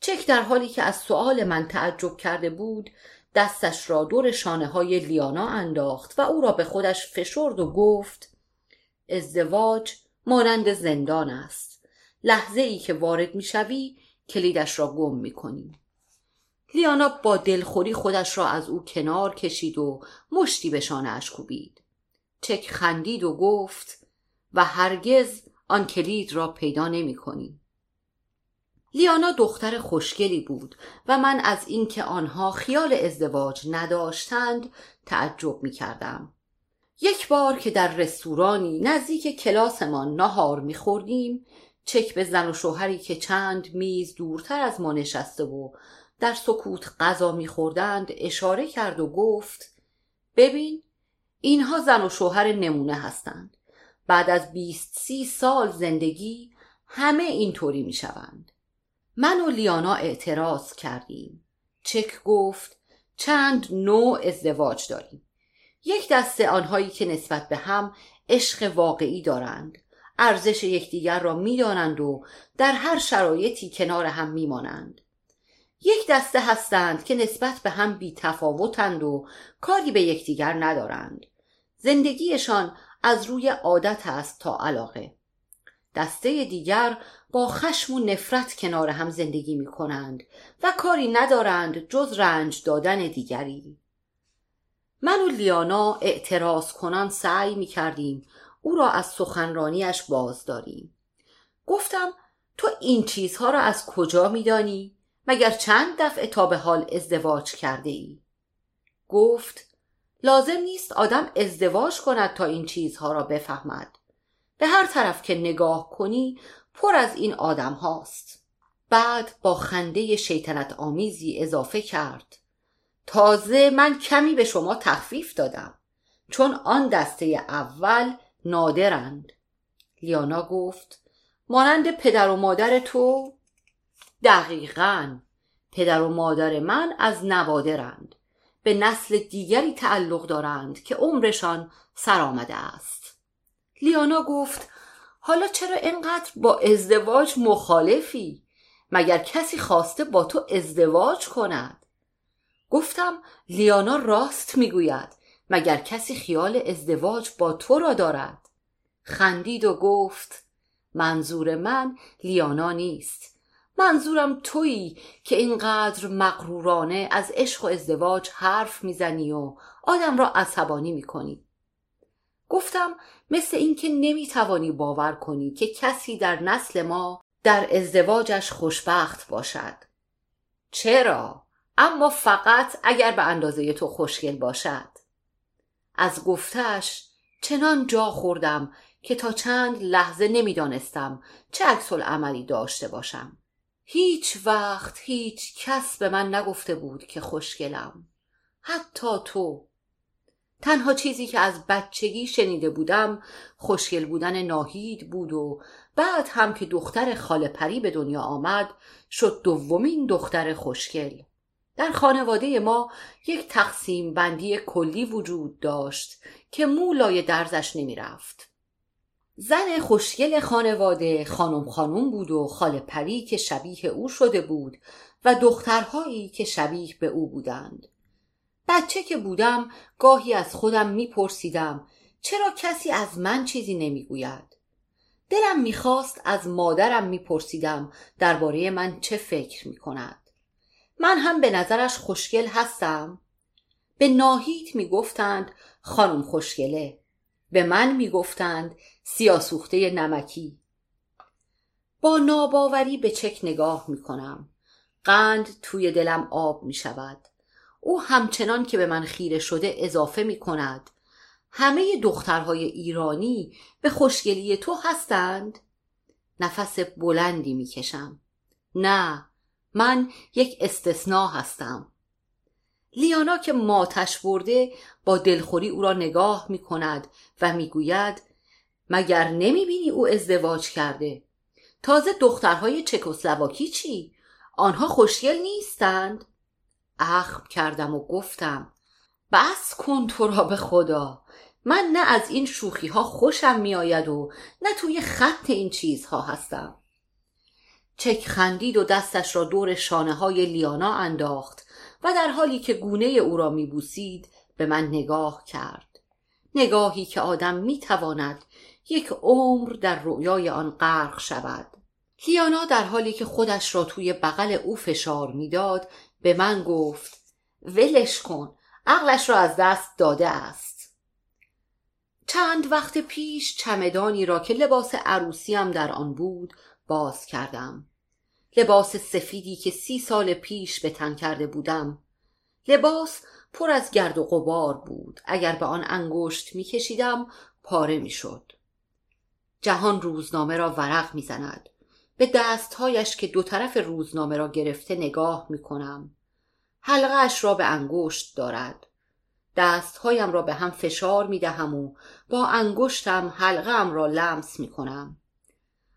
چک در حالی که از سؤال من تعجب کرده بود دستش را دور شانه های لیانا انداخت و او را به خودش فشرد و گفت ازدواج مانند زندان است. لحظه ای که وارد می‌شوی کلیدش را گم می‌کنی. لیانا با دلخوری خودش را از او کنار کشید و مشتی به شانهاش کوبید. چک خندید و گفت و هرگز آن کلید را پیدا نمی کنی. لیانا دختر خوشگلی بود و من از اینکه آنها خیال ازدواج نداشتند تعجب می کردم. یک بار که در رستورانی نزدیک کلاسمان نهار می خوردیم چک به زن و شوهری که چند میز دورتر از ما نشسته و در سکوت غذا میخوردند اشاره کرد و گفت ببین اینها زن و شوهر نمونه هستند بعد از بیست سی سال زندگی همه اینطوری می شوند. من و لیانا اعتراض کردیم. چک گفت چند نوع ازدواج داریم. یک دسته آنهایی که نسبت به هم عشق واقعی دارند ارزش یکدیگر را می‌دانند و در هر شرایطی کنار هم میمانند یک دسته هستند که نسبت به هم بی تفاوتند و کاری به یکدیگر ندارند زندگیشان از روی عادت است تا علاقه دسته دیگر با خشم و نفرت کنار هم زندگی می کنند و کاری ندارند جز رنج دادن دیگری من و لیانا اعتراض کنان سعی می کردیم او را از سخنرانیش باز داریم گفتم تو این چیزها را از کجا می دانی؟ مگر چند دفعه تا به حال ازدواج کرده ای؟ گفت لازم نیست آدم ازدواج کند تا این چیزها را بفهمد به هر طرف که نگاه کنی پر از این آدم هاست. بعد با خنده شیطنت آمیزی اضافه کرد. تازه من کمی به شما تخفیف دادم چون آن دسته اول نادرند. لیانا گفت مانند پدر و مادر تو؟ دقیقا. پدر و مادر من از نوادرند. به نسل دیگری تعلق دارند که عمرشان سر آمده است. لیانا گفت حالا چرا اینقدر با ازدواج مخالفی؟ مگر کسی خواسته با تو ازدواج کند؟ گفتم لیانا راست می‌گوید مگر کسی خیال ازدواج با تو را دارد؟ خندید و گفت منظور من لیانا نیست. منظورم تویی که اینقدر مغرورانه از عشق و ازدواج حرف می‌زنی و آدم را عصبانی می‌کنی. گفتم مثل اینکه نمی‌توانی باور کنی که کسی در نسل ما در ازدواجش خوشبخت باشد. چرا؟ اما فقط اگر به اندازه تو خوشگل باشد. از گفتش چنان جا خوردم که تا چند لحظه نمی‌دانستم چه عکس عملی داشته باشم. هیچ وقت هیچ کس به من نگفته بود که خوشگلم. حتی تو. تنها چیزی که از بچگی شنیده بودم خوشگل بودن ناهید بود و بعد هم که دختر خاله پری به دنیا آمد شد دومین دختر خوشگل در خانواده ما یک تقسیم بندی کلی وجود داشت که مولای درزش نمی رفت. زن خوشگل خانواده خانم خانم بود و خاله پری که شبیه او شده بود و دخترهایی که شبیه به او بودند. بچه که بودم گاهی از خودم میپرسیدم چرا کسی از من چیزی نمی‌گوید؟ دلم می‌خواست از مادرم میپرسیدم درباره من چه فکر می‌کند. من هم به نظرش خوشگل هستم. به ناهید می‌گفتند خانم خوشگله. به من می‌گفتند سیاسوخته نمکی. با ناباوری به چک نگاه می‌کنم. قند توی دلم آب می‌شود. او همچنان که به من خیره شده اضافه می کند همه دخترهای ایرانی به خوشگلی تو هستند؟ نفس بلندی می کشم نه من یک استثناء هستم لیانا که ماتش برده با دلخوری او را نگاه می کند و می گوید مگر نمی بینی او ازدواج کرده تازه دخترهای چکسلواکی چی؟ آنها خوشگل نیستند؟ اخم کردم و گفتم بس کن تو را به خدا من نه از این شوخی ها خوشم میآید و نه توی خط این چیزها هستم. چک خندید و دستش را دور شانه های لیانا انداخت و در حالی که گونه او را میبوسید به من نگاه کرد. نگاهی که آدم می‌تواند یک عمر در رویای آن غرق شود. لیانا در حالی که خودش را توی بغل او فشار می‌داد به من گفت ولش کن عقلش را از دست داده است. چند وقت پیش چمدانی را که لباس عروسیم در آن بود باز کردم. لباس سفیدی که سی سال پیش به تن کرده بودم. لباس پر از گرد و غبار بود. اگر به آن انگشت میکشیدم پاره می‌شد. جهان روزنامه را ورق می‌زند. به دستهایش که دو طرف روزنامه را گرفته نگاه می کنم حلقه اش را به انگشت دارد. دستهایم را به هم فشار می دهم و با انگشتم حلقه ام را لمس می کنم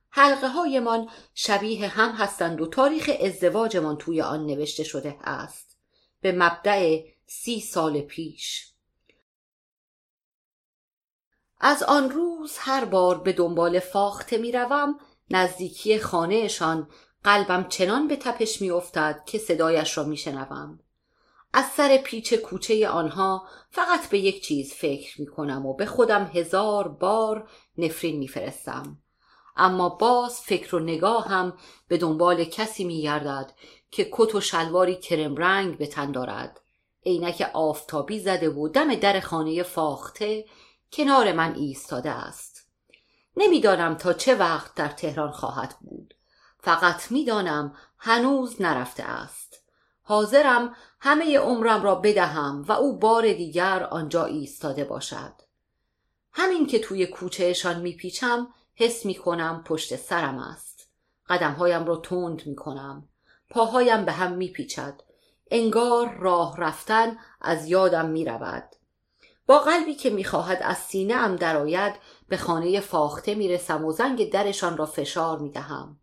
حلقه هایمان شبیه هم هستند و تاریخ ازدواجمان توی آن نوشته شده است. به مبدع سی سال پیش. از آن روز هر بار به دنبال فاخته می‌روم نزدیکی خانهشان قلبم چنان به تپش میافتد که صدایش را میشنوم. از سر پیچ کوچه آنها فقط به یک چیز فکر می کنم و به خودم هزار بار نفرین میفرستم. اما باز فکر و نگاهم به دنبال کسی می گردد که کت و شلواری کرم رنگ به تن دارد. عینک آفتابی زده و دم در خانه فاخته کنار من ایستاده است. نمی‌دانم تا چه وقت در تهران خواهد بود. فقط می‌دانم هنوز نرفته است. حاضرم همه عمرم را بدهم و او بار دیگر آنجا ایستاده باشد. همین که توی کوچهشان میپیچم حس می‌کنم پشت سرم است. قدمهایم را تند می‌کنم. پاهایم به هم میپیچد. انگار راه رفتن از یادم می‌رود. با قلبی که می‌خواهد از سینه ام درآید به خانه فاخته می‌رسم و زنگ درشان را فشار می‌دهم.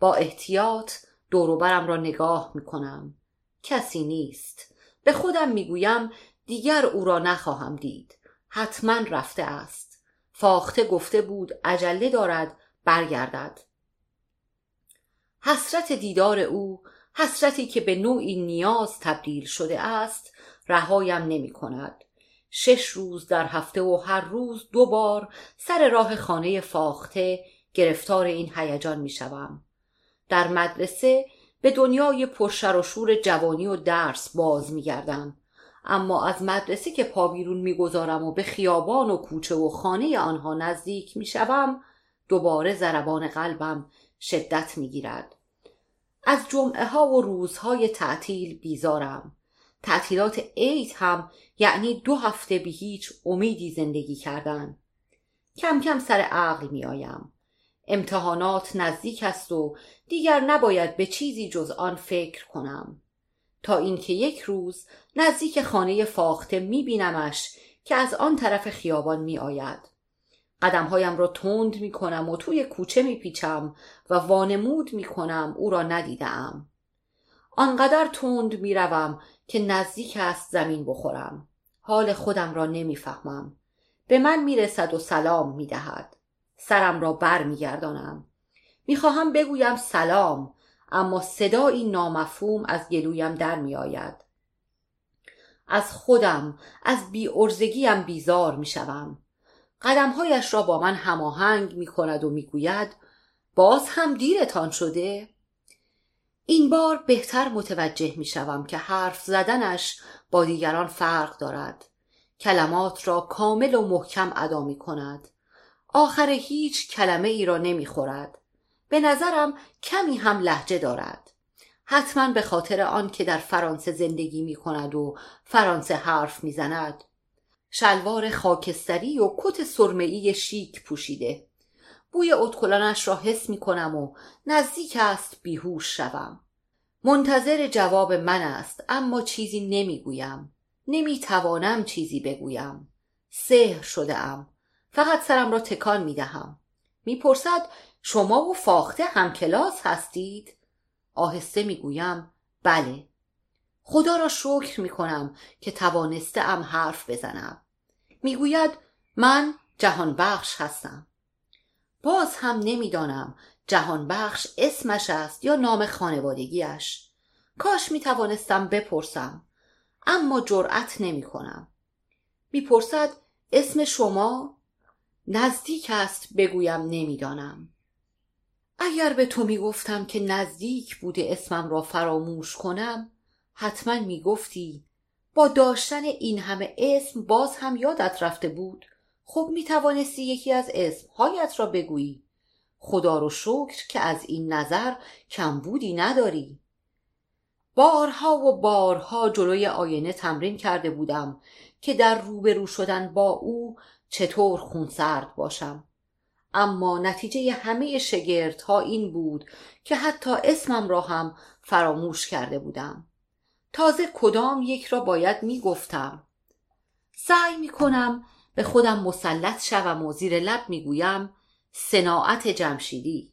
با احتیاط دوروبرم را نگاه می‌کنم. کسی نیست. به خودم می‌گویم دیگر او را نخواهم دید. حتما رفته است. فاخته گفته بود عجله دارد برگردد. حسرت دیدار او حسرتی که به نوعی نیاز تبدیل شده است رهایم نمی کند شش روز در هفته و هر روز دو بار سر راه خانه فاخته گرفتار این هیجان می شوم. در مدرسه به دنیای پرشر و شور جوانی و درس باز می گردم. اما از مدرسه که پا بیرون می‌گذارم و به خیابان و کوچه و خانه آنها نزدیک می شوم دوباره ضربان قلبم شدت می گیرد. از جمعه ها و روزهای تعطیل بیزارم تعطیلات عید هم یعنی دو هفته به هیچ امیدی زندگی کردن. کم کم سر عقل می آیم امتحانات نزدیک است و دیگر نباید به چیزی جز آن فکر کنم. تا اینکه یک روز نزدیک خانه فاخته می بینمش که از آن طرف خیابان می آید قدمهایم را تند می کنم و توی کوچه می پیچم و وانمود می کنم او را ندیدم. آنقدر تند می روم که نزدیک است زمین بخورم. حال خودم را نمی‌فهمم. به من می رسد و سلام می دهد. سرم را بر می. می خواهم بگویم سلام اما صدایی نامفهوم از گلویم در می آید. از خودم از بی ارزگیم بیزار می شوم. قدمهایش را با من هماهنگ می کند و می‌گوید باز هم دیرتان شده این بار بهتر متوجه می شوم که حرف زدنش با دیگران فرق دارد. کلمات را کامل و محکم ادا می کند. آخر هیچ کلمه ای را نمی خورد. به نظرم کمی هم لحجه دارد. حتما به خاطر آن که در فرانسه زندگی می کند و فرانسه حرف می زند. شلوار خاکستری و کت سرمهای شیک پوشیده. بوی اتکلانش را حس می کنم و نزدیک است بیهوش شوم. منتظر جواب من است اما چیزی نمی‌گویم. نمی‌توانم چیزی بگویم. سهر شده ام فقط سرم را تکان می دهم می‌پرسد شما و فاخته هم کلاس هستید؟ آهسته می‌گویم بله. خدا را شکر می کنم که توانسته ام حرف بزنم. می‌گوید من جهان بخش هستم. باز هم نمی‌دانم جهان بخش اسمش است یا نام خانوادگیش کاش می توانستم بپرسم اما جرأت نمی کنم می‌پرسد اسم شما؟ نزدیک است بگویم نمی‌دانم. اگر به تو می‌گفتم که نزدیک بوده اسمم را فراموش کنم حتما می‌گفتی با داشتن این همه اسم باز هم یادت رفته بود؟ خب می توانستی یکی از اسمهایت را بگویی. خدا رو شکر که از این نظر کمبودی نداری. بارها و بارها جلوی آینه تمرین کرده بودم که در روبرو شدن با او چطور خونسرد باشم. اما نتیجه همه شگردها این بود که حتی اسمم را هم فراموش کرده بودم. تازه کدام یک را باید می گفتم سعی می کنم به خودم مسلط شوم و زیر لب می گویم صناعت جمشیدی.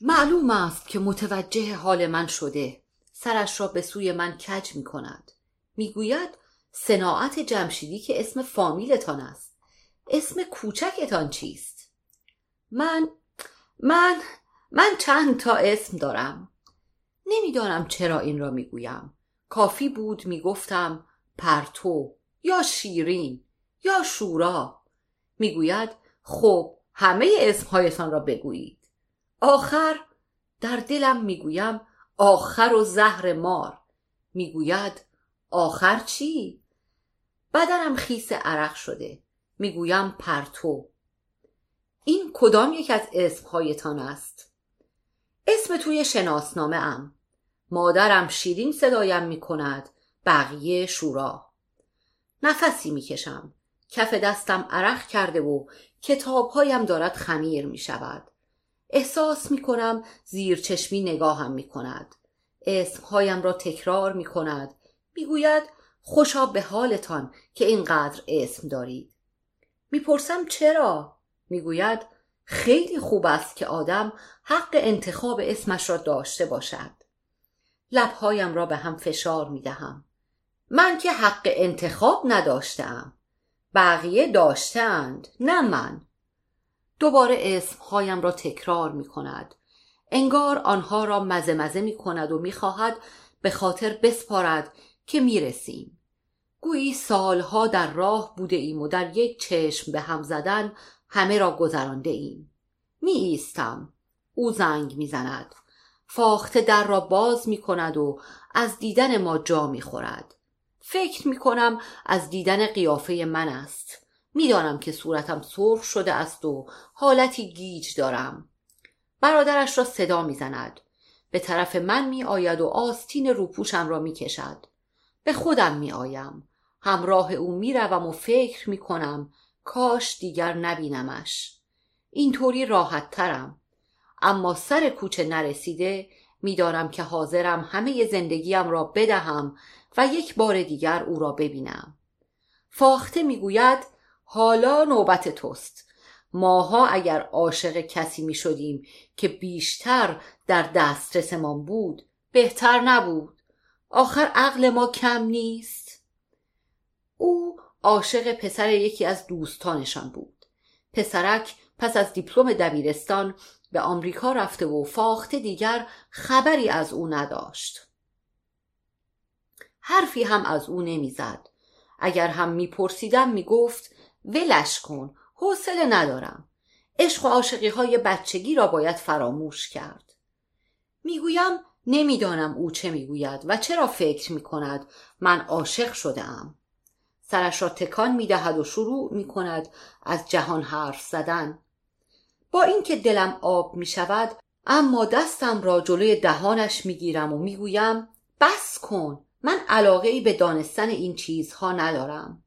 معلوم است که متوجه حال من شده. سرش را به سوی من کج می کند می گوید صناعت جمشیدی که اسم فامیلتان است. اسم کوچکتان چیست؟ من من من چند تا اسم دارم. نمی‌دانم چرا این را می‌گویم. کافی بود می‌گفتم پرتو. یا شیرین یا شورا. می‌گوید خب همه اسمهایتان را بگویید. آخر در دلم می‌گویم آخر و زهر مار. می‌گوید آخر چی؟ بدنم خیس عرق شده. می‌گویم پرتو. این کدام یک از اسمهایتان است؟ اسم توی شناسنامه ام مادرم شیرین صدایم می کند بقیه شورا. نفسی می‌کشم. کف دستم عرق کرده و کتابهایم دارد خمیر می شود احساس می کنم زیر چشمی نگاهم می کند اسمهایم را تکرار می کند می گوید خوشا به حالتان که اینقدر اسم دارید. می‌پرسم چرا؟ می‌گوید خیلی خوب است که آدم حق انتخاب اسمش را داشته باشد. لبهایم را به هم فشار می دهم من که حق انتخاب نداشتم. بقیه داشتند نه من. دوباره اسمهایم را تکرار می کند انگار آنها را مزه مزه می کند و می خواهد به خاطر بسپارد که می رسیم گویی سالها در راه بوده ایم و در یک چشم به هم زدن همه را گذرانده ایم. می ایستم او زنگ می زند فاخته در را باز می کند و از دیدن ما جا می خورد فکر می کنم از دیدن قیافه من است. می‌دانم که صورتم سرخ شده است و حالتی گیج دارم. برادرش را صدا می‌زند. به طرف من می آید و آستین روپوشم را می کشد به خودم می آیم همراه او می و فکر می کنم کاش دیگر نبینمش. اینطوری راحت ترم اما سر کوچه نرسیده می‌دانم که حاضرم همه زندگیم را بدهم و یک بار دیگر او را ببینم. فاخته می‌گوید حالا نوبت توست. ماها اگر عاشق کسی می شدیم که بیشتر در دسترسمان بود بهتر نبود. آخر عقل ما کم نیست. او عاشق پسر یکی از دوستانشان بود. پسرک پس از دیپلم دبیرستان به آمریکا رفته و فاخته دیگر خبری از او نداشت. حرفی هم از او نمی‌زد. اگر هم میپرسیدم می‌گفت ولش کن حوصله ندارم. عشق و عاشقی های بچگی را باید فراموش کرد. می‌گویم نمی‌دانم او چه می‌گوید و چرا فکر می‌کند من عاشق شده ام سرش را تکان می‌دهد و شروع می‌کند از جهان حرف زدن. با اینکه دلم آب می شود اما دستم را جلوی دهانش می گیرم و می گویم بس کن. من علاقه ای به دانستن این چیزها ندارم.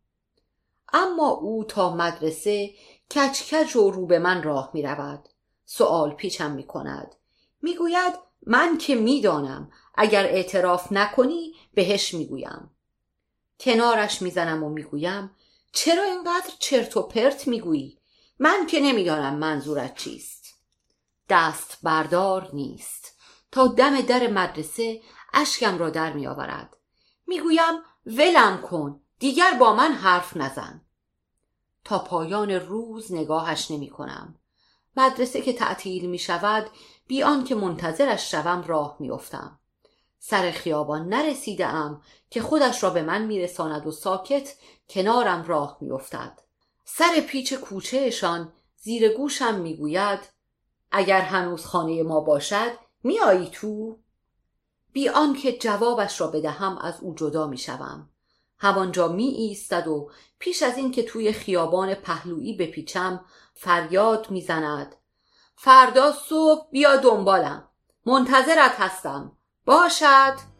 اما او تا مدرسه کچکج و رو به من راه می رود سؤال پیچم می کند می گوید من که می‌دانم. اگر اعتراف نکنی بهش می‌گویم. کنارش می‌زنم و می‌گویم چرا اینقدر چرت و پرت می‌گویی؟ من که نمی‌دانم منظورت چیست. دست بردار نیست. تا دم در مدرسه اشکم را در میآورد. می‌گویم ولم کن دیگر با من حرف نزن. تا پایان روز نگاهش نمی کنم مدرسه که تعطیل می شود بی آنکه منتظرش شوم راه میافتم. سر خیابان نرسیده ام که خودش را به من میرساند و ساکت کنارم راه میافتد. سر پیچ کوچهشان زیر گوشم می‌گوید اگر هنوز خانه ما باشد میایی تو؟ بی آنکه جوابش را بدهم از او جدا می‌شوم همانجا می ایستد و پیش از اینکه توی خیابان پهلویی بپیچم فریاد می‌زند فردا صبح بیا دنبالم. منتظرت هستم. باشد.